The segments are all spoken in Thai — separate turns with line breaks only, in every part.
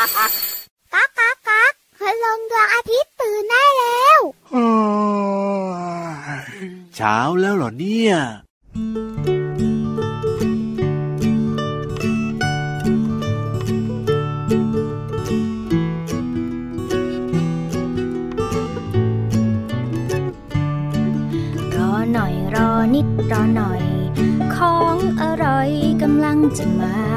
ก๊ากก๊ากก๊ากพลงดวงอาทิตย์ตื่นได้แล้ว
เช้าแล้วเหรอเนี่ย
รอหน่อยรอนิดรอหน่อย ของอร่อยกำลังจะมา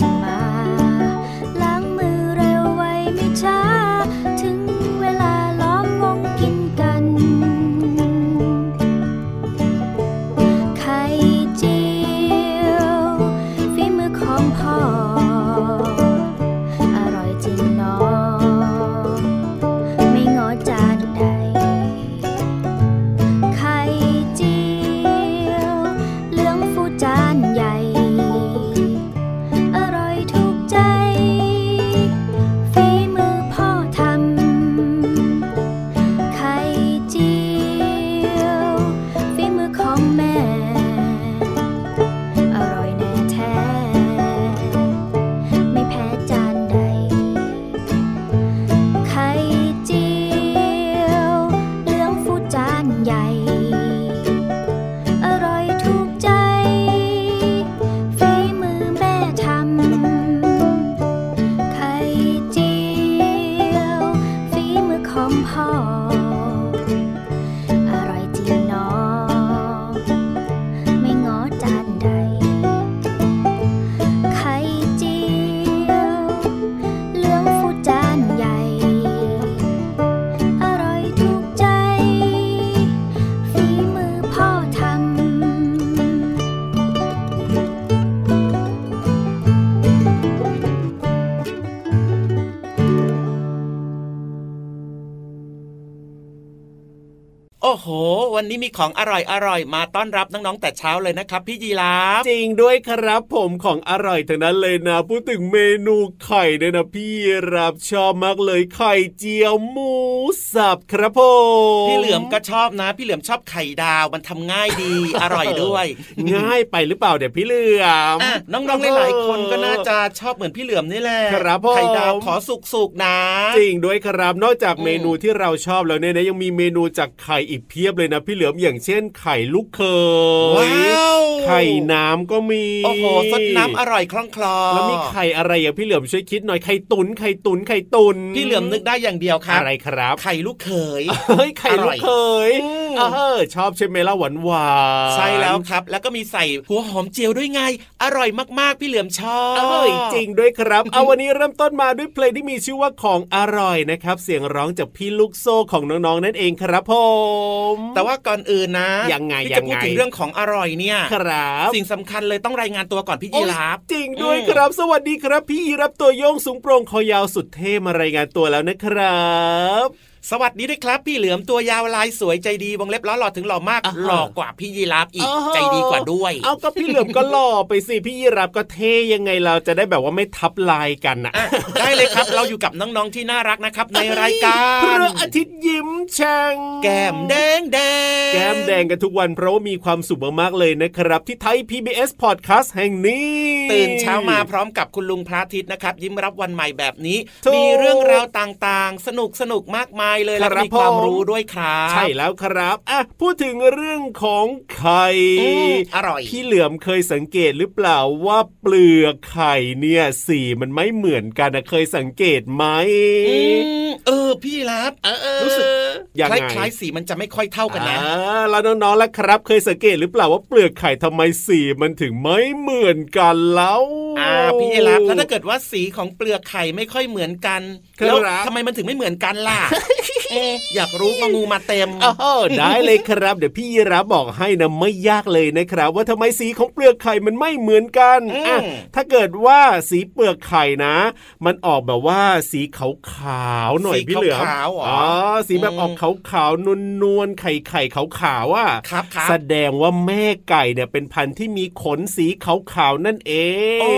กำ จ
วันนี้มีของอร่อยอร่อยมาต้อนรับน้องๆแต่เช้าเลยนะครับ พี่ยีราฟ
จริงด้วยครับผมของอร่อยทั้งนั้นเลยนะ พูดถึงเมนูไข่เนี่ยนะพี่รับชอบมากเลยไข่เจียวหมูสับครับผม
พี่เหลือมก็ชอบนะ พี่เหลือมชอบไข่ดาวมันทำง่ายดี อร่อยด้วย
ง่ายไปหรือเปล่าเดี๋ยวพี่เหลือม
อะน้องๆหลายๆคนก็น่าจะชอบเหมือนพี่เหลือมนี่แหละ
ครับผม
ไข่ดาวขอสุกๆนะ
จริงด้วยครับนอกจาก
อืม
เมนูที่เราชอบแล้วเนี่ยนะยังมีเมนูจากไข่อีกเพียบเลยนะพี่เหลือมอย่างเช่น ไข่ลูกเขย
ว้าว
ไข่น้ำก็มี
โอ้โหสดน้ำอร่อยคล่องคลอ
แล้วมีไข่อะไรอะพี่เหลือมช่วยคิดหน่อยไข่ตุนไข่ตุนไข่ตุน
พี่เหลือมนึกได้อย่างเดียวครับ
อะไรครับ
ไข่ลูกเขย
เฮ้ยไข่ลูกเขย
อืม
เออชอบใช่ไหมล่ะหวานหวาน
ใช่แล้วครับ แล้วก็มีใส่หัวหอมเจียวด้วยไง อร่อยมากๆ พี่เหลือมชอบ
เอ้ยจริงด้วยครับ เอาวันนี้เริ่มต้นมาด้วยเพลงที่มีชื่อว่าของอร่อยนะครับ เสียงร้องจากพี่ลูกโซ่ของน้องๆนั่นเองครับผม
แต่ว่าก่อนอื่นนะ
ยังไง
ที่
ยั
จะ
ง
พูด
ไง
ถึงเรื่องของอร่อยเนี่ย
ครับ
สิ่งสำคัญเลยต้องรายงานตัวก่อนพี่ยีราฟ
จริงด้วยครับ สวัสดีครับ พี่ยีรับตัวโยงสูงโปร่งคอยาวสุดเท่มารายงานตัวแล้วนะครับ
สวัสดีด้วยครับ พี่เหลือมตัวยาวลายสวยใจดีวงเล็บล้อหล่อถึงหล่อมาก
อ่าฮะ
หล่อกว่าพี่ยีราฟอีก
อ๋อ
ใจดีกว่าด้วย
เอาก็พี่เหลือมก็หล่อไปสิพี่ยีรับก็เท่ยังไงเราจะได้แบบว่าไม่ทับลายกันนะ
อะได้เลยครับเราอยู่กับน้องๆที่น่ารักนะครับ ในรายกา
พ
ร
ระอาทิตย์ยิ้มช่าง
แก้มแดงแดง
แก้มแดงกันทุกวันเพราะว่ามีความสุขมากๆเลยนะครับ ที่ไทย PBS Podcast แห่งนี้
ตื่นเช้ามาพร้อมกับคุณลุงพระอาทิตย์นะครับ ยิ้มรับวันใหม่แบบนี้
ถูก
มีเรื่องราวต่างๆ สนุกสนุกมากมายเลยแล้วก็
ครับ
มีความ
ผม
รู้ด้วยครับ
ใช่แล้วครับอะพูดถึงเรื่องของไข่
อืมอร่อย
พี่เหลือมเคยสังเกตหรือเปล่าว่าเปลือกไข่เนี่ยสีมันไม่เหมือนกันนะเคยสังเกตไหม
อืมเอ อพี่รับรู้สึก
ยัง
ค
ไง
ล้ายๆสีมันจะไม่ค่อยเท่ากันนะ
อ่าแล้วน้องๆแล้วครับ เคยสังเกตหรือเปล่าว่าเปลือกไข่ทำไมสีมันถึงไม่เหมือนกันแล้ว
อ่าพี่รับแล้วถ้าเกิดว่าสีของเปลือกไข่ไม่ค่อยเหมือนกัน
ครับ
แล้วทำไมมันถึงไม่เหมือนกันล่ะ เอ๊ะอยากรู้มางูมาเต็ม
อ้าวได้เลยครับ เดี๋ยวพี่ยีรับบอกให้นะไม่ยากเลยนะครับ ว่าทำไมสีของเปลือกไข่มันไม่เหมือนกัน
อืม
อะถ้าเกิดว่าสีเปลือกไข่นะ มันออกแบบว่าสีขาวๆหน่อย
สี
พี่เหลือม
ขาวๆเหรอ
อ๋อสีแบบออกขาวๆนวลๆไข่ไข่ขาวๆอะ
ครับครับ
แสดงว่าแม่ไก่เนี่ยเป็นพันธุ์ที่มีขนสีขาวๆนั่นเอง
โอ้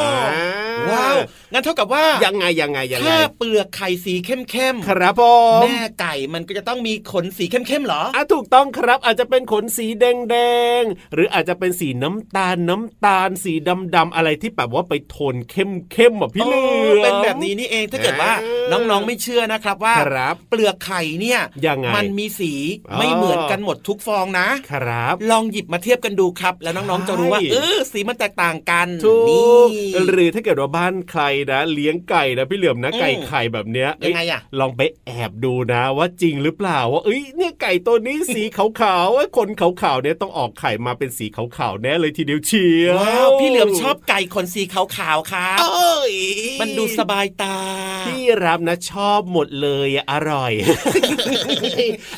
อ่า
ว้าวงั้นเท่ากับว่า
ยังไงยังไงยังไง
ถ้าเปลือกไข่สีเข้ม
ครับผม
ๆแม่ไก่มันก็จะต้องมีขนสีเข้มๆเหรอ
อะถูกต้องครับอาจจะเป็นขนสีแดงๆหรืออาจจะเป็นสีน้ำตาลน้ำตาล สีดำๆอะไรที่แบบว่าไปโทนเข้มๆอะพี่เหลือม
เป็นแบบนี้นี่เองถ้าเกิดว่า
เออ
น้องๆไม่เชื่อนะครับว่า
ครับ
เปลือกไข่เนี่ย
ยังไง
มันมีสี
อ๋อ
ไม่เหมือนกันหมดทุกฟองนะ
ครับ
ลองหยิบมาเทียบกันดูครับ แล้วน้องๆจะรู้ว่า
ใช่
เออสีมันแตกต่างกัน
ถู
นี่
กหรือถ้าเกิดว่าบ้านใครนะเลี้ยงไก่นะพี่เหลือมนะ
อืม
ไก่ไข่แบบเนี้ย
ยังไงอะ
ลองไปแอบดูนะว่าจริงหรือเปล่าว่าเอ้ยเนี่ยไก่ตัวนี้สีขาวๆไอ้คนขาวๆเนี่ยต้องออกไข่มาเป็นสีขาวๆแน่เลยทีเดียวเชียว
ว้าวพี่เหลือมชอบไก่ขนสีขาวๆครับ
เอ้ย
มันดูสบายตา
พี่รับนะชอบหมดเลยอะอร่อย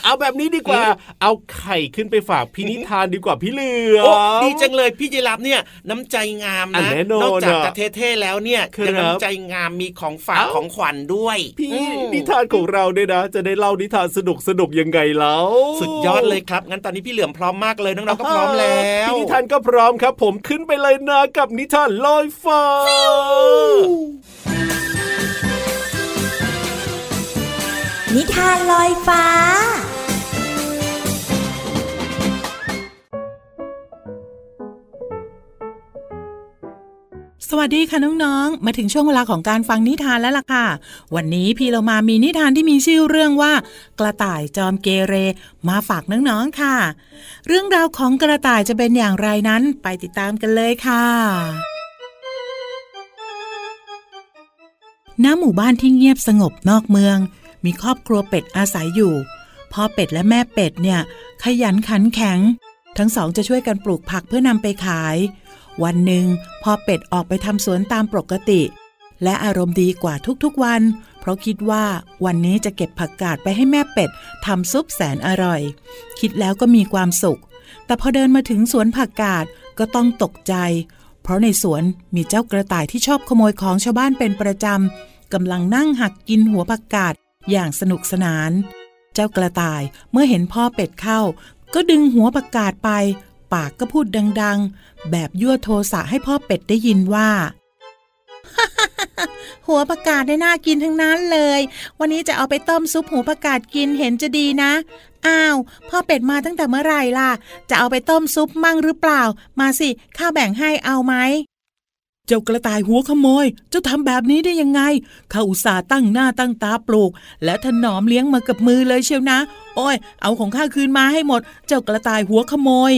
เอาแบบนี้ดีกว่า เอาไข่ขึ้นไปฝากพี่นิทานดีกว่าพี่เหลือ
โอ้
ม
ดีจังเลยพี่ยีรับเนี่ยน้ำใจงาม
อะ
นะ
แน่นอน
อกจาก
อะ
จะเท่ๆแล้วเนี่ย
ครับ
ยังน้ำใจงามมีของฝาก
เอ้า
ของขวัญด้วย
พี่
อืม
นิทานของเราเนี่ยนะ จะได้เล่านิทานสนุกสนุกๆยังไงแล้ว
สุดยอดเลยครับ งั้นตอนนี้พี่เหลือมพร้อมมากเลยน้องๆก็พร้อมแล้ว
พี่นิทานก็พร้อมครับ ผมขึ้นไปเลยนะกับนิทานลอยฟ้า
นิทานลอยฟ้า
สวัสดีค่ะน้องๆ มาถึงช่วงเวลาของการฟังนิทานแล้วล่ะค่ะ วันนี้พี่เรามามีนิทานที่มีชื่อเรื่องว่า กระต่ายจอมเกเร มาฝากน้องๆค่ะ เรื่องราวของกระต่ายจะเป็นอย่างไรนั้นไปติดตามกันเลยค่ะณหมู่บ้านที่เงียบสงบนอกเมือง มีครอบครัวเป็ดอาศัยอยู่ พ่อเป็ดและแม่เป็ดเนี่ย ขยันขันแข็ง ทั้งสองจะช่วยกันปลูกผักเพื่อนำไปขาย วันหนึ่งพ่อเป็ดออกไปทำสวนตามปกติ และอารมณ์ดีกว่าทุกๆวัน เพราะคิดว่าวันนี้จะเก็บผักกาดไปให้แม่เป็ดทำซุปแสนอร่อย คิดแล้วก็มีความสุข แต่พอเดินมาถึงสวนผักกาดก็ต้องตกใจ เพราะในสวนมีเจ้ากระต่ายที่ชอบขโมยของชาวบ้านเป็นประจำกำลังนั่งหักกินหัวผักกาดอย่างสนุกสนาน เจ้ากระต่ายเมื่อเห็นพ่อเป็ดเข้า ก็ดึงหัวผักกาดไป ปากก็พูดดัง ๆ แบบยั่วโทสะให้พ่อเป็ดได้ยินว่า หัวผักกาดได้น่ากินทั้งนั้นเลย วันนี้จะเอาไปต้มซุปหัวผักกาดกินเห็นจะดีนะ อ้าว พ่อเป็ดมาตั้งแต่เมื่อไหร่ล่ะ จะเอาไปต้มซุปมั่งหรือเปล่า มาสิข้าแบ่งให้เอาไหมเจ้ากระต่ายหัวขโมย เจ้าทำแบบนี้ได้ยังไง ข้าอุตส่าห์ตั้งหน้าตั้งตาปลูก และถนอมเลี้ยงมากับมือเลยเชียวนะ โอ้ย เอาของข้าคืนมาให้หมด เจ้ากระต่ายหัวขโมย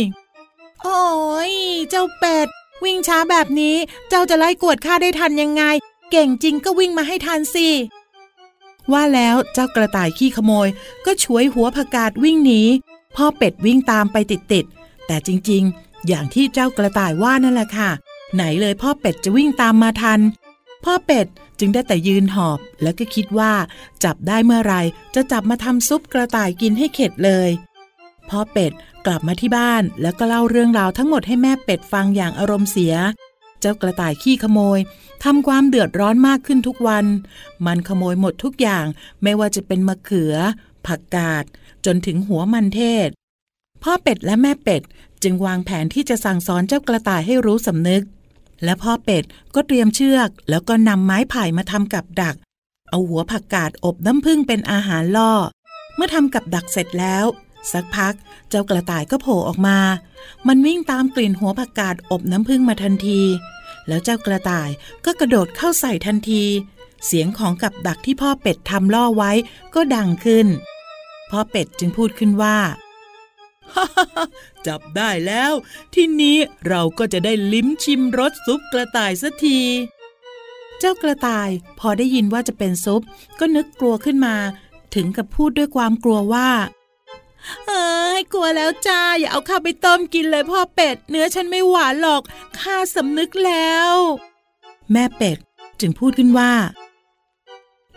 โอ้ยเจ้าเป็ด วิ่งช้าแบบนี้ เจ้าจะไล่กวดข้าได้ทันยังไง เก่งจริงก็วิ่งมาให้ทันสิว่าแล้วเจ้ากระต่ายขี้ขโมย ก็ช่วยหัวผักกาดวิ่งหนีพ่อเป็ดวิ่งตามไปติดๆแต่จริงๆ อย่างที่เจ้ากระต่ายว่านั่นแหละค่ะ ไหนเลยพ่อเป็ดจะวิ่งตามมาทัน พ่อเป็ดจึงได้แต่ยืนหอบ แล้วก็คิดว่า จับได้เมื่อไรจะจับมาทำซุปกระต่ายกินให้เข็ดเลย พ่อเป็ดกลับมาที่บ้านแล้วก็เล่าเรื่องราวทั้งหมดให้แม่เป็ดฟังอย่างอารมณ์เสีย เจ้ากระต่ายขี้ขโมยทำความเดือดร้อนมากขึ้นทุกวัน มันขโมยหมดทุกอย่างไม่ว่าจะเป็นมะเขือ ผักกาด จนถึงหัวมันเทศ พ่อเป็ดและแม่เป็ดจึงวางแผนที่จะสั่งสอนเจ้ากระต่ายให้รู้สำนึก และพ่อเป็ดก็เตรียมเชือก แล้วก็นำไม้ไผ่มาทำกับดัก เอาหัวผักกาดอบน้ำผึ้งเป็นอาหารล่อ เมื่อทำกับดักเสร็จแล้ว สักพักเจ้ากระต่ายก็โผล่ออกมา มันวิ่งตามกลิ่นหัวผักกาดอบน้ำผึ้งมาทันที แล้วเจ้ากระต่ายก็กระโดดเข้าใส่ทันที เสียงของกับดักที่พ่อเป็ดทำล่อไว้ก็ดังขึ้น พ่อเป็ดจึงพูดขึ้นว่า จับได้แล้ว ที่นี้เราก็จะได้ลิ้มชิมรสซุปกระต่ายสักที เจ้ากระต่ายพอได้ยินว่าจะเป็นซุป ก็นึกกลัวขึ้นมา ถึงกับพูดด้วยความกลัวว่า เอ้ยกลัวแล้วจ้า อย่าเอาข้าไปต้มกินเลยพ่อเป็ด เนื้อฉันไม่หวานหรอกข้าสำนึกแล้ว แม่เป็ดจึงพูดขึ้นว่า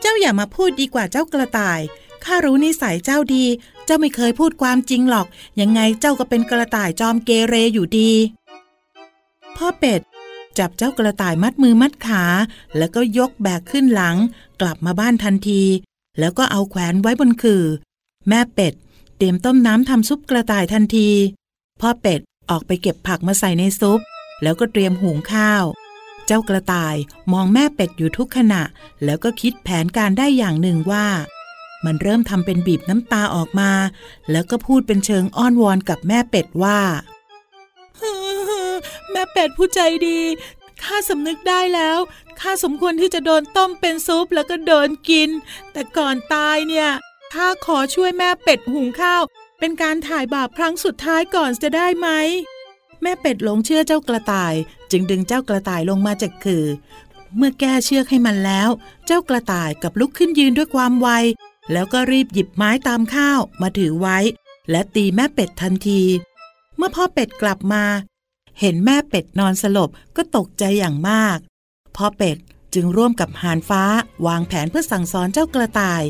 เจ้าอย่ามาพูดดีกว่าเจ้ากระต่ายข้ารู้นิสัยเจ้าดี เจ้าไม่เคยพูดความจริงหรอก ยังไงเจ้าก็เป็นกระต่ายจอมเกเรอยู่ดี พ่อเป็ด จับเจ้ากระต่ายมัดมือมัดขา แล้วก็ยกแบกขึ้นหลัง กลับมาบ้านทันที แล้วก็เอาแขวนไว้บนคือ แม่เป็ด รียมต้มน้ำทำซุปกระต่ายทันที พ่อเป็ดออกไปเก็บผักมาใส่ในซุป แล้วก็เตรียมหุงข้าว เจ้ากระต่ายมองแม่เป็ดอยู่ทุกขณะ แล้วก็คิดแผนการได้อย่างหนึ่งว่า มันเริ่มทำเป็นบีบน้ำตาออกมา แล้วก็พูดเป็นเชิงอ้อนวอนกับแม่เป็ดว่าแม่เป็ดผู้ใจดีข้าสำนึกได้แล้วข้าสมควรที่จะโดนต้มเป็นซุปแล้วก็โดนกิน แต่ก่อนตายเนี่ย ข้าขอช่วยแม่เป็ดหุงข้าว เป็นการถ่ายบาปครั้งสุดท้ายก่อนจะได้ไหม แม่เป็ดหลงเชื่อเจ้ากระต่าย จึงดึงเจ้ากระต่ายลงมาจากคือ เมื่อแก้เชือกให้มันแล้ว เจ้ากระต่ายกับลุกขึ้นยืนด้วยความไว แล้วก็รีบหยิบไม้ตามข้าวมาถือไว้ และตีแม่เป็ดทันที เมื่อพ่อเป็ดกลับมา เห็นแม่เป็ดนอนสลบก็ตกใจอย่างมาก พ่อเป็ดจึงร่วมกับหานฟ้าวางแผนเพื่อสั่งสอนเจ้ากระต่าย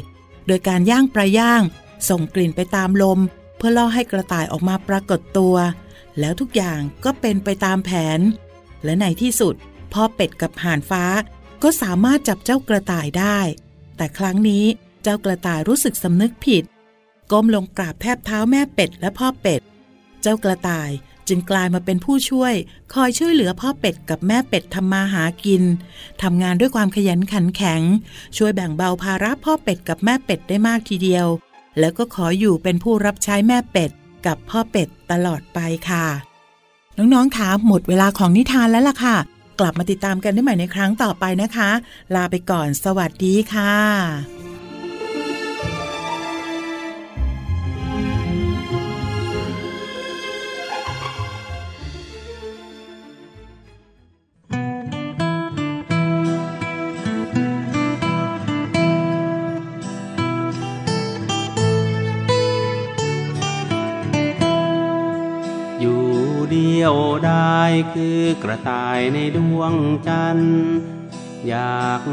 โดยการย่างปลาย่าง ส่งกลิ่นไปตามลม เพื่อล่อให้กระต่ายออกมาปรากฏตัว แล้วทุกอย่างก็เป็นไปตามแผน และในที่สุดพ่อเป็ดกับห่านฟ้า ก็สามารถจับเจ้ากระต่ายได้ แต่ครั้งนี้เจ้ากระต่ายรู้สึกสำนึกผิด ก้มลงกราบแทบเท้าแม่เป็ดและพ่อเป็ด เจ้ากระต่าย จึงกลายมาเป็นผู้ช่วย คอยช่วยเหลือพ่อเป็ดกับแม่เป็ดทำมาหากินทำงานด้วยความขยันขันแข็ง ช่วยแบ่งเบาภาระพ่อเป็ดกับแม่เป็ดได้มากทีเดียว แล้วก็ขออยู่เป็นผู้รับใช้แม่เป็ด กับพ่อเป็ดตลอดไปค่ะ น้องๆคะหมดเวลาของนิทานแล้วล่ะค่ะ กลับมาติดตามกันได้ใหม่ในครั้งต่อไปนะคะ ลาไปก่อนสวัสดีค่ะ
คือกระต่ายในดวงจันทร์อยาก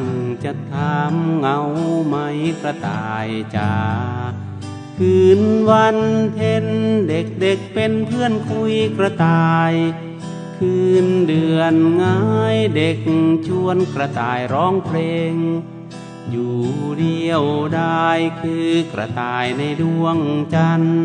จะถามเงาไหมกระต่ายจ๋าคืนวันเพ็ญเด็กเเป็นเพื่อนคุยกระต่าย คืนเดือนง่ายเด็กชวนกระต่ายร้องเพลง อยู่เดียวได้คือกระต่ายในดวงจันทร์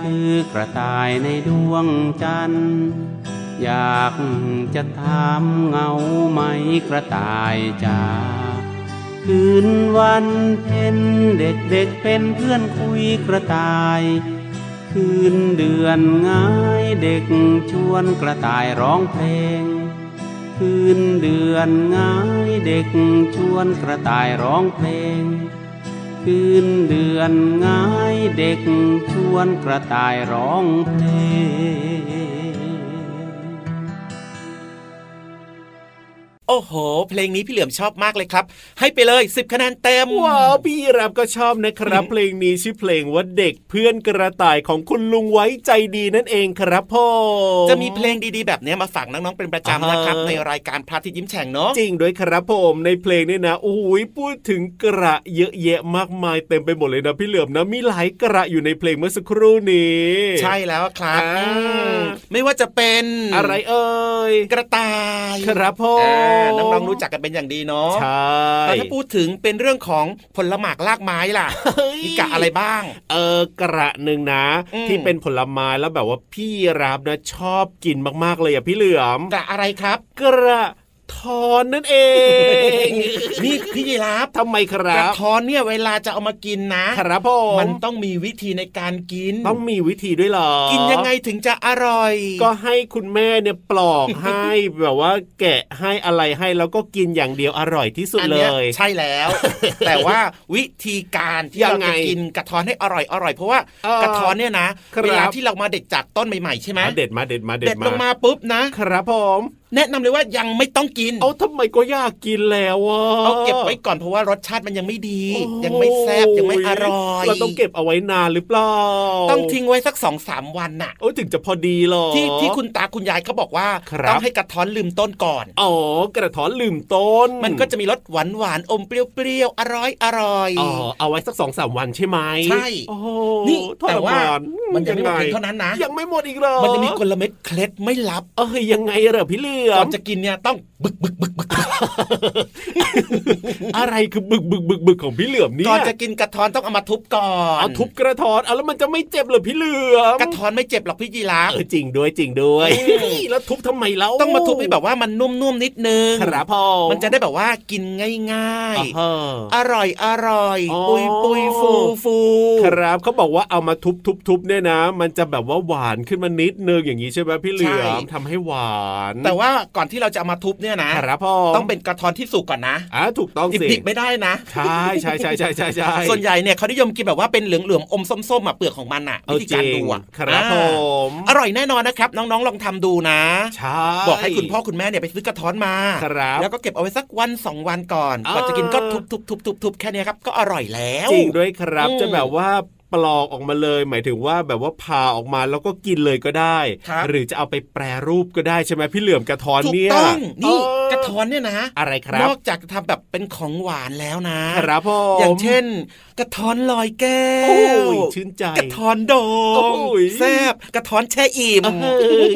คือกระต่ายในดวงจันทร์ อยากจะถามเงาไหมกระต่ายจ๋าคืนวันเพ็ญเด็กเด็กเป็นเพื่อนคุยกระต่าย คืนเดือนง่ายเด็กชวนกระต่ายร้องเพลง คืนเดือนง่ายเด็กชวนกระต่ายร้องเพลง คืนเดือนง่ายเด็กชวนกระต่ายร้องเพลง
โอ้โห เพลงนี้พี่เหลือมชอบมากเลยครับ ให้ไปเลย 10 คะแนนเต็ม
ว้าว พี่รับก็ชอบนะครับ เพลงนี้ชื่อเพลงว่าเด็กเพื่อนกระต่ายของคุณลุงไว้ใจดีนั่นเองครับพ่อ
จะมีเพลงดีๆ แบบนี้มาฝากน้องๆเป็นประจำนะครับ
อ่า
ในรายการพระอาที่ยิ้มแฉ่งเนาะ
จริงด้วยครับผมในเพลงนี่นะโอ้ยพูดถึงกระเยอะแยะมากมายเต็มไปหมดเลยนะพี่เหลือมนะมีหลายกระอยู่ในเพลงเมื่อสักครู่นี้
ใช่แล้วครับ
อ่า
อืมไม่ว่าจะเป็น
อะไรเอ่ย
กระต่าย
ครับพ่อ
อ่าน้องๆรู้จักกันเป็นอย่างดีเนาะ
ใช่
แต่ถ้าพูดถึงเป็นเรื่องของผลหมากลากไม้ล่ะ
เฮ้ย
มีกะอะไรบ้าง
เออกระหนึ่งนะ
อืม
ที่เป็นผลไม้แล้วแบบว่าพี่รับนะชอบกินมากๆเลยอะพี่เหลือม
กะอะไรครับ
กระ ทอนนั่นเอง
นี่พี่ยีราฟ
ทำไมค
ก
รั
ระ
บ
ท้อนเนี่ยเวลาจะเอามากินนะ
ครับผม
มันต้องมีวิธีในการกิน
ต้องมีวิธีด้วยเหรอ
กินยังไงถึงจะอร่อย
ก็ให้คุณแม่เนี่ยปลอกให้แบบว่าแกะให้อะไรให้แล้วก็กินอย่างเดียวอร่อยที่สุด
อัน
เล
นี้
ย
ใช่แล้ว แต่ว่าวิธีการที่
ยั
เรา
งไง
จะกินกระท้อนให้อร่อยอร่อยเพราะว่า
เออก
ระท้อนเนี่ยนะครับเวลาที่เรามาเด็ดจากต้นใหม่ๆใช่ไหม
มาเด็ดมาเด็ดมาเด็
เด็
ด
ดลงมาปุ๊บนะ
ครับผม
แนะนำเลยว่ายังไม่ต้องกิน
เอาทำไมก็อยากกินแล้วอะ
เอาเก็บไว้ก่อนเพราะว่ารสชาติมันยังไม่ดี
โอ้โห
ยังไม่แซ่บยังไม่อร่อย
เราต้องเก็บเอาไว้นานหรือเปล่า
ต้องทิ้งไว้สักสองสามวันน่ะ
โอ้ถึงจะพอดีหรอ
ที่ที่คุณตาคุณยายเขาบอกว่า
ครับ
ต้องให้กระท้อนลืมต้นก่อน
อ๋อกระท้อนลืมต้น
มันก็จะมีรสหวานหวานๆอมเปรี้ยวๆอร่อยอร่อย
อ๋อเอาไว้สักสองสามวันใช่ไหม
ใช่
โอ้โห
นี่
ทร
แต่ว่าา
น
มันยังไม่หมด
ง
เพี
ไง
ยงเท่านั้นนะ
ยังไม่หมดอีกเหรอ
มันจะมีกลเม็ดเคล็ดไม่ลับ
เอ้ยยังไงเหรอพี่เหลือ
ก่อ
ม
นจะกินเนี่ยต้องบึกบึกบึกบึก
อะไรคือบึกบึกบึกบึกของพี่เหลือมเนี่ย
ก่อนจะกินกระท้อนต้องเอามาทุบก่อน
เอาทุบกระท้อนเอาแล้วมันจะไม่เจ็บเหรอพี่เหลือม
กระท้อนไม่เจ็บหรอกพี่ยีราฟ
เออจริงด้วยจริงด้วย
อืม
เฮ้ยแล้วทุบทำไมแล้ว
ต้องมาทุบให้แบบว่ามันนุ่มๆนิดนึง
ครับพ่อ
มันจะได้แบบว่ากินง่าย
อ่าฮะ
ๆอร่อยอร่อย
อ๋อ
ปุยปุยฟูฟู
ครับเขาบอกว่าเอามาทุบทุบทุบเนี่ยนะ มันจะแบบว่าหวานขึ้นมานิดนึงอย่างนี้ใช่ไหมพี่เหลือมทำให้หวาน
แต่ว่าก่อนที่เราจะเอามาทุบเนี่ยนะ
ครับพ่อ
ต้องเป็นกระท้อนที่สุกก่อนนะ
อ่าถูกต้องสิ
ดิบๆไม่ได้นะ
ใช่ใช่ใช่ใช่ใช่ใช่
ส่วนใหญ่เนี่ยเขานิยมกินแบบว่าเป็นเหลืองๆอมส้มๆอะเปลือกของมันอะ
เอ
วิ
อ
ธีการ
จริง
ดูอะ
ครับผ
อ่ามอร่อยแน่นอนนะครับ น้องๆลองทำดูนะ
ใช่
บอกให้คุณพ่อคุณแม่เนี่ยไปซื้อกระท้อนมา
ครับ
แล้วก็เก็บเอาไว้สักวันสองวันก่อน
อ่า
ก่อนจะกินก็ทุบๆๆๆๆแค่เนี้ยครับก็อร่อยแล้ว
จริงด้วยครับ
อืม
จะแบบว่า ปลอกออกมาเลย หมายถึงว่าแบบว่าผ่าออกมาแล้วก็กินเลยก็ได้
ครับ
หรือจะเอาไปแปรรูปก็ได้ใช่ไหมพี่เหลือมกระท้อน
ถูก
เนี่ย
ต้องนี่
เออก
ระท้อนเนี่ยนะ
อะไรครั
น
บ
อกจากจะทำแบบเป็นของหวานแล้วนะ
ครับผม
อย่างเช่น กระท้อนลอยแก้
โอ้
วย
ชื่นใจ
กระท้อนโด
โอ้
ง
ย
แซบกระท้อนแช่อิ่ม
เอ้ย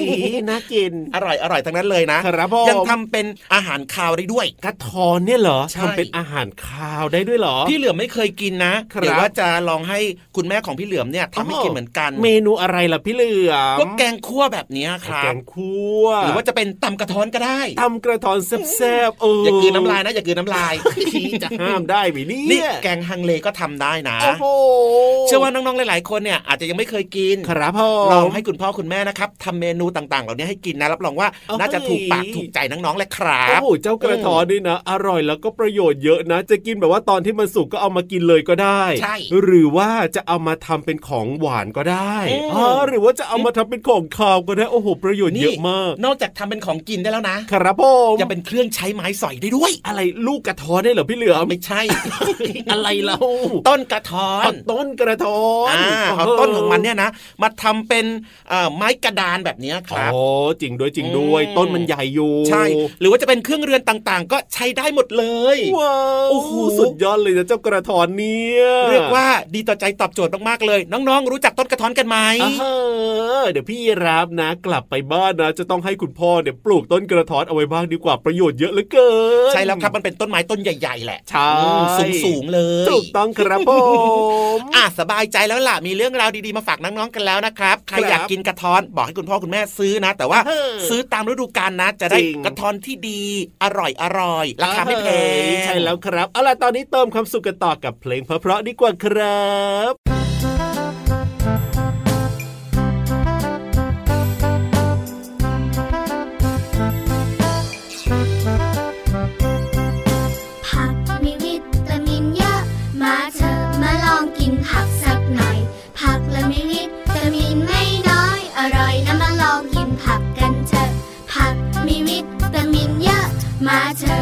น่ากิน
อร่อยอร่อยทั้งนั้นเลยนะครับ
ผม
ยังทำเป็นอาหารคาวได้ด้วย
กระท้อนเนี่ยเหรอ
ใช่
ทำเป็นอาหารคาวได้ด้วยเหรอ
พี่เหลือมไม่เคยกินนะครับเดี๋ยวว่าจะลองให้คุณแม่ของพี่เหลือมเนี่ยทำให้กินเหมือนกัน
เมนูอะไรล่ะพี่เหลือม
ก็แกงคั่วแบบเนี้ยครั
แก
บ
งคั่ว
หรือว่าจะเป็นตำกระท้อนก็ได้
ทำกระท้อนแซ่บๆเอออย่
อากืนน้ำลายนะอย่ากืนน้ำลาย
จะห้ามได้ไหมเนี่
นี่
ย
แกงฮังเลก็ทำได้นะ
โอ้โห
เชื่อว่าน้องๆหลายๆคนเนี่ยอาจจะยังไม่เคยกิน
ครับพ่อ
ลองให้คุณพ่อคุณแม่นะครับทำเมนูต่างๆ เหล่านี้ให้กินนะรับรองว่า
เอ้ย
น่าจะถูกปากถูกใจน้องๆเลยครั
โอ้
บ
โหเจ้ากระท้อนนี่นะอร่อยแล้วก็ประโยชน์เยอะนะ จะกินแบบว่าตอนที่มันสุกก็เอามากินเลยก็ได้
ใช่
หรือว่าจะเอามาทำเป็นของหวานก็ได้
อืม
อ๋อหรือว่าจะเอามาทำเป็นของคาวก็ได้โอ้โหประโยชน์เยอะมาก
นอกจากทำเป็นของกินได้แล้วนะ
ครับผม
ยังเป็นเครื่องใช้ไม้สอยได้ด้วย
อะไรลูกกระท้อนได้เหรอพี่เหลือม
ไม่ใช่
อะไรเรา
ต้นกระท้อน
เอาต้นกระท้อน
อ่าเอาต้นของมันเนี่ยนะมาทำเป็นเอ่อไม้กระดานแบบเนี้ยครับ
อ๋อจริงด้วยจริงด้วย
อืม
ต้นมันใหญ่อยู่
ใช่ หรือว่าจะเป็นเครื่องเรือนต่างๆ ก็ใช้ได้หมดเลย
ว้าว
โอ้โห
สุดยอดเลยนะเจ้ากระท้อนเนี่ย
เรียกว่าดีต่อใจตอบโจทย์มากๆเลย น้องๆ รู้จักต้นกระท้อนกันไหม
อ่าฮะเดี๋ยวพี่รับนะ กลับไปบ้านนะ จะต้องให้คุณพ่อเนี่ยปลูกต้นกระท้อนเอาไว้บ้างดีกว่าประโยชน์เยอะเหลือเกิน
ใช่แล้วครับมันเป็นต้นไม้ต้นใหญ่ๆ แหละ
ใช่
สูงสูงๆเลย
ถูกต้องครับผม
อะสบายใจแล้วล่ะมีเรื่องราวดีๆมาฝากน้องๆกันแล้วนะครับใคร
ครับ
อยากกินกระท้อนบอกให้คุณพ่อคุณแม่ซื้อนะ แต่ว่า
เออ
ซื้อตามฤดูกาลนะ จะได้
จริง
กระท้อนที่ดีอร่อยอร่อยราคาไม่แพ
เอ้ย
ง
ใช่แล้วครับเอาล่ะตอนนี้เติมความสุขกันต่อกับเพลงเพราะๆดีกว่าครับ
อร่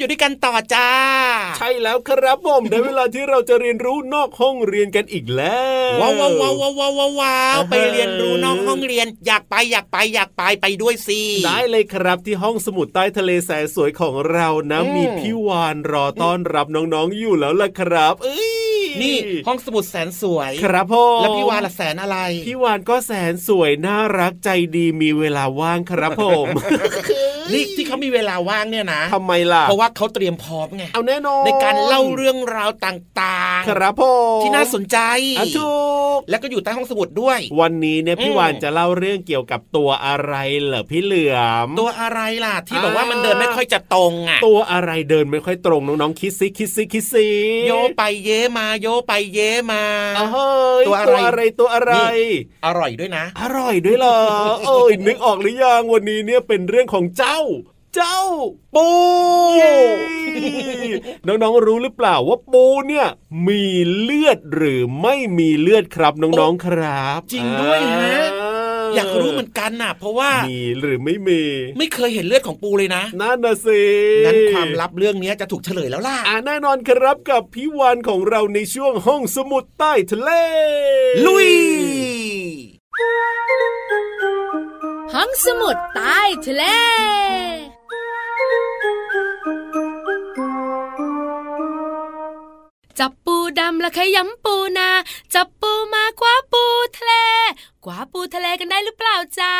อยู่
ด้วยกันต่อจ้า
ใช่แล้วครับผมได้เวลาที่เราจะเรียนรู้นอกห้องเรียนกันอีกแล้ว
ว้าวว้าวว้าวว้าวว้าวว้าวว้าว
อ่าฮะ
ไปเรียนรู้นอกห้องเรียน อยากไปอยากไปอยากไปไปด้วยสิ
ได้เลยครับที่ห้องสมุดใต้ทะเลแสนสวยของเรานะ
อืม
มีพี่วานรอต้อนรับน้องๆอยู่แล้วล่ะครับ เอ้ย
นี่ห้องสมุดแสนสวย
ครับพ่อ
แล้วพี่วานละแสนอะไร
พี่วานก็แสนสวยน่ารักใจดีมีเวลาว่างครับผม
นี่ที่เขามีเวลาว่างเนี่ยนะ
ทำไมล่ะ
เพราะว่าเขาเตรียมพร้อมไง
เอาแน่นอน
ในการเล่าเรื่องราวต่าง
ครับผม
ที่น่าสนใจ
อะถูก
แล้วก็อยู่ใต้ห้องสมุดด้วย
วันนี้เนี่ยพี่
อืม
วานจะเล่าเรื่องเกี่ยวกับตัวอะไรเหรอพี่เหลือม
ตัวอะไรล่ะ ที่บอกว่า
อ่ามั
มันเดินไม่ค่อยจะตรงอะ
ตัวอะไรเดินไม่ค่อยตรงน้องๆคิดซิคิดซิคิดซิ
โยไปเยมาโยไปเยมา
อ้าวเฮ้ย
ตัวอะไร
อะไรตัวอะไร
นี่อร่อยด้วยนะ
อร่อยด้วยเหรอเอ้ยนึกออกหรือยังวันนี้เนี่ยเป็นเรื่องของเจ้าเจ้า
ปู
เย้น้องๆรู้หรือเปล่าว่าปูเนี่ย มีเลือดหรือไม่มีเลือดครับน้องๆครับ
จริงด้วยฮะาอยากรู้เหมือนกันน่ะเพราะว่า
มีหรือไม่มี
ไม่เคยเห็นเลือดของปูเลยนะ
นั่นนะสิ
งั้นความลับเรื่องนี้จะถูกเฉลยแล้วล่ะ
อ่าแน่นอนครับกับพี่วานของเราในช่วงห้องสมุดใต้ทะเล
ลุย
ห้องสมุดใต้ทะเลจับปูดำและขยำปูนา จับปูมากว่าปูทะเลกว่าปูทะเลกันได้หรือเปล่าจ๊ะ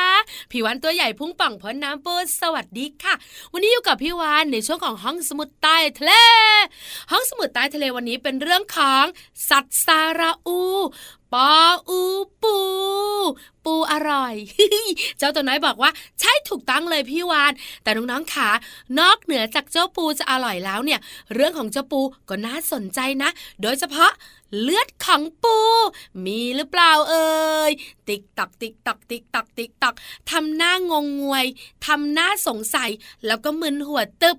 พี่วันตัวใหญ่พุ่งป่องพ้นน้ำปูสวัสดีค่ะ วันนี้อยู่กับพี่วานในช่วงของห้องสมุดใต้ทะเล ห้องสมุดใต้ทะเลวันนี้เป็นเรื่องของสัตว์ซาราอู ปออูปู ปูอร่อย เจ้าตัวน้อยบอกว่าใช่ถูกต้องเลยพี่วาน แต่น้องๆขานอกเหนือจากเจ้าปูจะอร่อยแล้วเนี่ย เรื่องของเจ้าปูก็น่าสนใจนะ โดยเฉพาะเลือดของปู มีหรือเปล่าเอ่ยติ๊กตักติ๊กตักติ๊กตักติ๊กตักทำหน้างงงวยทำหน้าสงสัย แล้วก็มึนหัวตึบ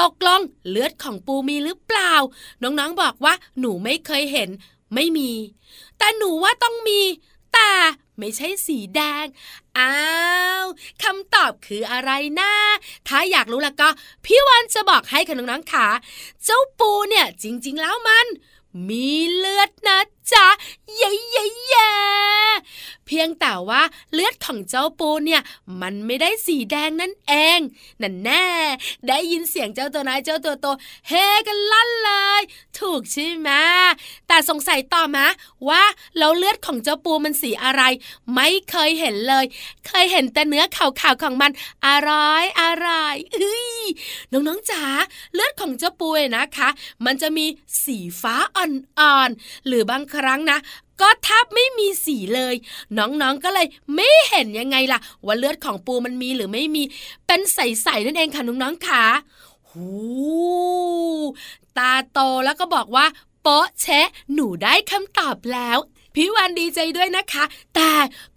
ตกลงเลือดของปูมีหรือเปล่า น้องๆบอกว่าหนูไม่เคยเห็น ไม่มี แต่หนูว่าต้องมี แต่ไม่ใช่สีแดง อ้าวคำตอบคืออะไรนะถ้าอยากรู้แล้วก็ พี่วันจะบอกให้ค่ะน้องๆขาเจ้าปูเนี่ย จริง ๆ แล้วมัน มีเลือดนะ จ๊ะเย้เย้เย้เพียงแต่ว่าเลือดของเจ้าปูเนี่ย มันไม่ได้สีแดงนั่นเอง นั่นแน่ ได้ยินเสียงเจ้าตัวน้อยเจ้าตัวโตเฮกันลั่นเลย ถูกใช่ไหมแต่สงสัยต่อมาว่าแล้วเลือดของเจ้าปูมันสีอะไร ไม่เคยเห็นเลย เคยเห็นแต่เนื้อขาวๆของมันอร่อยอร่อยเอ้ยน้องๆจ๋าเลือดของเจ้าปูนะคะ มันจะมีสีฟ้าอ่อนๆหรือบางครั้งนะ ก็แทบไม่มีสีเลย น้องๆก็เลยไม่เห็นยังไงล่ะ ว่าเลือดของปูมันมีหรือไม่มี เป็นใสๆนั่นเองค่ะน้องๆค่ะหูตาโตแล้วก็บอกว่าโป๊ะเชะหนูได้คำตอบแล้วพี่วานดีใจด้วยนะคะ แต่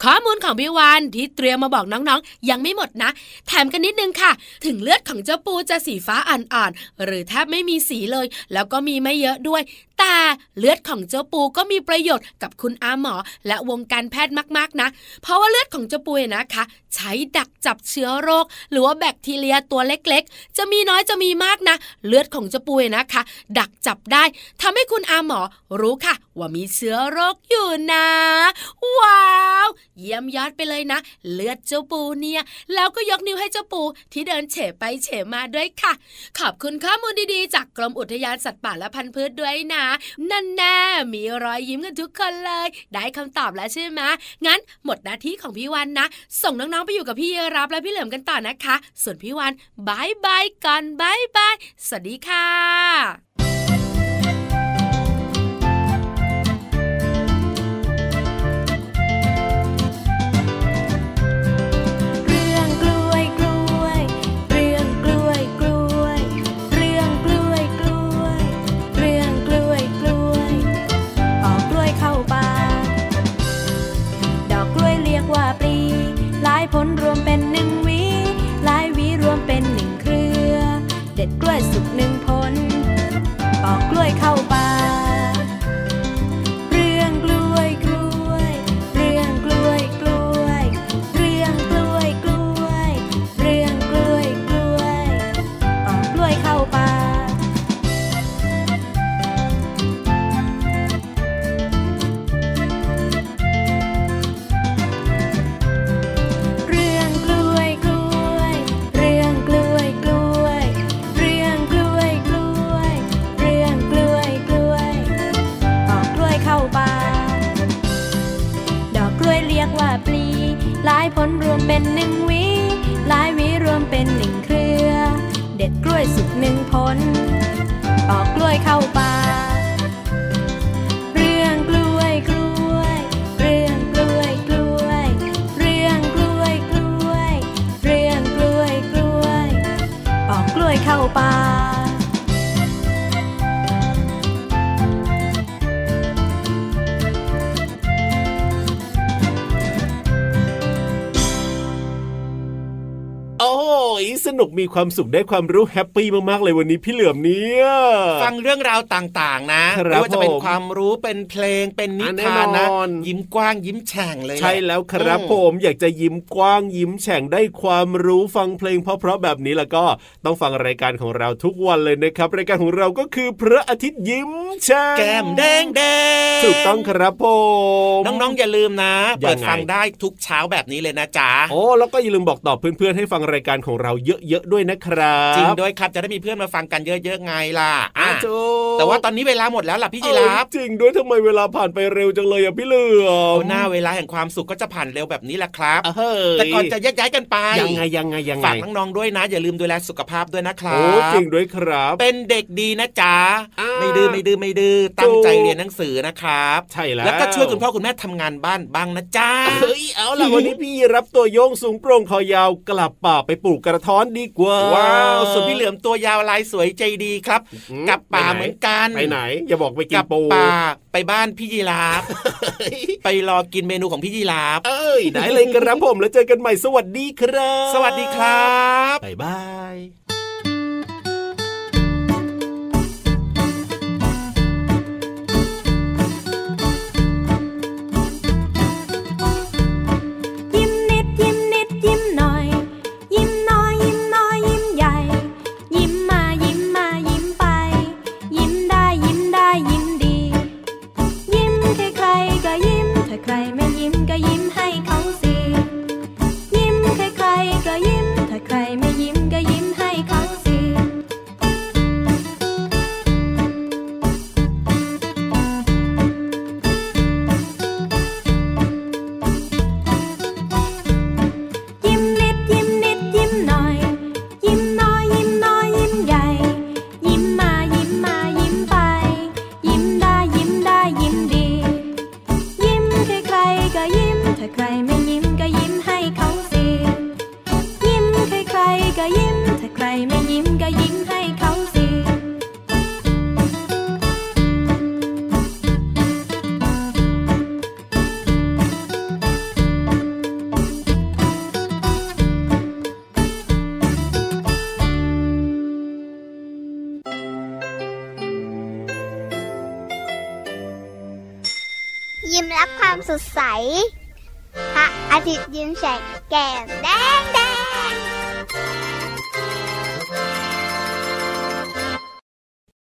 ข้อมูลของพี่วานที่เตรียมมาบอกน้องๆ ยังไม่หมดนะ แถมกันนิดนึงค่ะ ถึงเลือดของเจ้าปูจะสีฟ้าอ่อนๆ หรือแทบไม่มีสีเลย แล้วก็มีไม่เยอะด้วย แต่เลือดของเจ้าปูก็มีประโยชน์กับคุณอาหมอ และวงการแพทย์มากๆนะ เพราะว่าเลือดของเจ้าปูนะคะ ใช้ดักจับเชื้อโรค หรือว่าแบคทีเรียตัวเล็กๆ จะมีน้อยจะมีมากนะ เลือดของเจ้าปูนะคะ ดักจับได้ทำให้คุณอาหมอรู้ค่ะ ว่ามีเชื้อโรคอยู่นะ ว้าว เยี่ยมยอดไปเลยนะ เลือดเจ้าปูเนี่ยแล้วก็ยกนิ้วให้เจ้าปูที่เดินเฉไปเฉมาด้วยค่ะ ขอบคุณข้อมูลดีๆ จากกรมอุทยานสัตว์ป่าและพันธุ์พืชด้วยนะนั่นแน่มีรอยยิ้มกันทุกคนเลย ได้คำตอบแล้วใช่ไหมงั้นหมดหน้าที่ของพี่วันนะ ส่งน้องๆไปอยู่กับพี่รับและพี่เหลิมกันต่อนะคะ ส่วนพี่วัน bye bye ก่อน bye bye สวัสดีค่ะ
ควา
มสุขได้ความรู้แฮปปี้มากๆเลยวันนี้พี่เหลือมเนี่ย
ฟังเรื่องราวต่างๆ นะครับไม่ว่าจะเป็น
ผม
ความรู้เป็นเพลงเป็นนิ
อะแน่
ทานนะ
นอน
ยิ้มกว้างยิ้มแฉ่งเลย
ใช่แล้วครับ
อืม
ผมอยากจะยิ้มกว้างยิ้มแฉ่งได้ความรู้ฟังเพลงเพราะๆแบบนี้แล้วก็ต้องฟังรายการของเราทุกวันเลยนะครับรายการของเราก็คือพระอาทิตย์ยิ้มแฉ่ง
แก้มแดงแดง
ถูกต้องครับผม
น้องๆอย่าลืมนะ
ยังไง
เปิดฟังได้ทุกเช้าแบบนี้เลยนะจ๊ะ
โอ้แล้วก็อย่าลืมบอกต่อเพื่อนๆให้ฟังรายการของเราเยอะๆด้วยนะครับ
จริงด้วยครับจะได้มีเพื่อนมาฟังกันเยอะๆไงล่ะ
อะ
อะ
จู
แต่ว่าตอนนี้เวลาหมดแล้วล่ะพี่จีราฟ
เอ้ยจริงด้วยทำไมเวลาผ่านไปเร็วจังเลยอะพี่เหลือ
โอ้
ม
หน้าเวลาแห่งความสุขก็จะผ่านเร็วแบบนี้แหละครับ
เฮ้ย
แต่ก่อนจะแยกย้ายกันไป
ยังไงยังไงยังไง
ฝากน้องๆด้วยนะ อย่าลืมดูแลสุขภาพด้วยนะครั
โอ้
บ
จริงด้วยครับ
เป็นเด็กดีนะจ๊ะ
อ่า
ไม่ดื้อไม่ดื้อไม่ดื้อตั้งใจ
ถูก
เรียนหนังสือนะครับ
ใช่แล้ว
แล้วก็ช่วยคุณพ่อคุณแม่ทำงานบ้านบ้างนะจ๊ะ
เฮ้ยเอาล่ะวันนี้พี่รับตัวโยงสูงโปร่งคอยาวกลับป่าไปปลูกกระท้อนดีกว่า
ว้าวส่วนพี่เหลือมตัวยาวลายสวยใจดีครับ
อืม
กลับป่า
ไปไหน
เหมือนกัน
ไปไหน อย่าบอกไปกิ
ก
น
ลับ
ปู
ป่าไปบ้านพี่ยีราฟไปรอกินเมนูของพี่ยีราฟ
เอ้ยได้เลยครับผมแล้วเจอกันใหม่สวัสดีครับ
สวัสดีครับ
บ๊ายบาย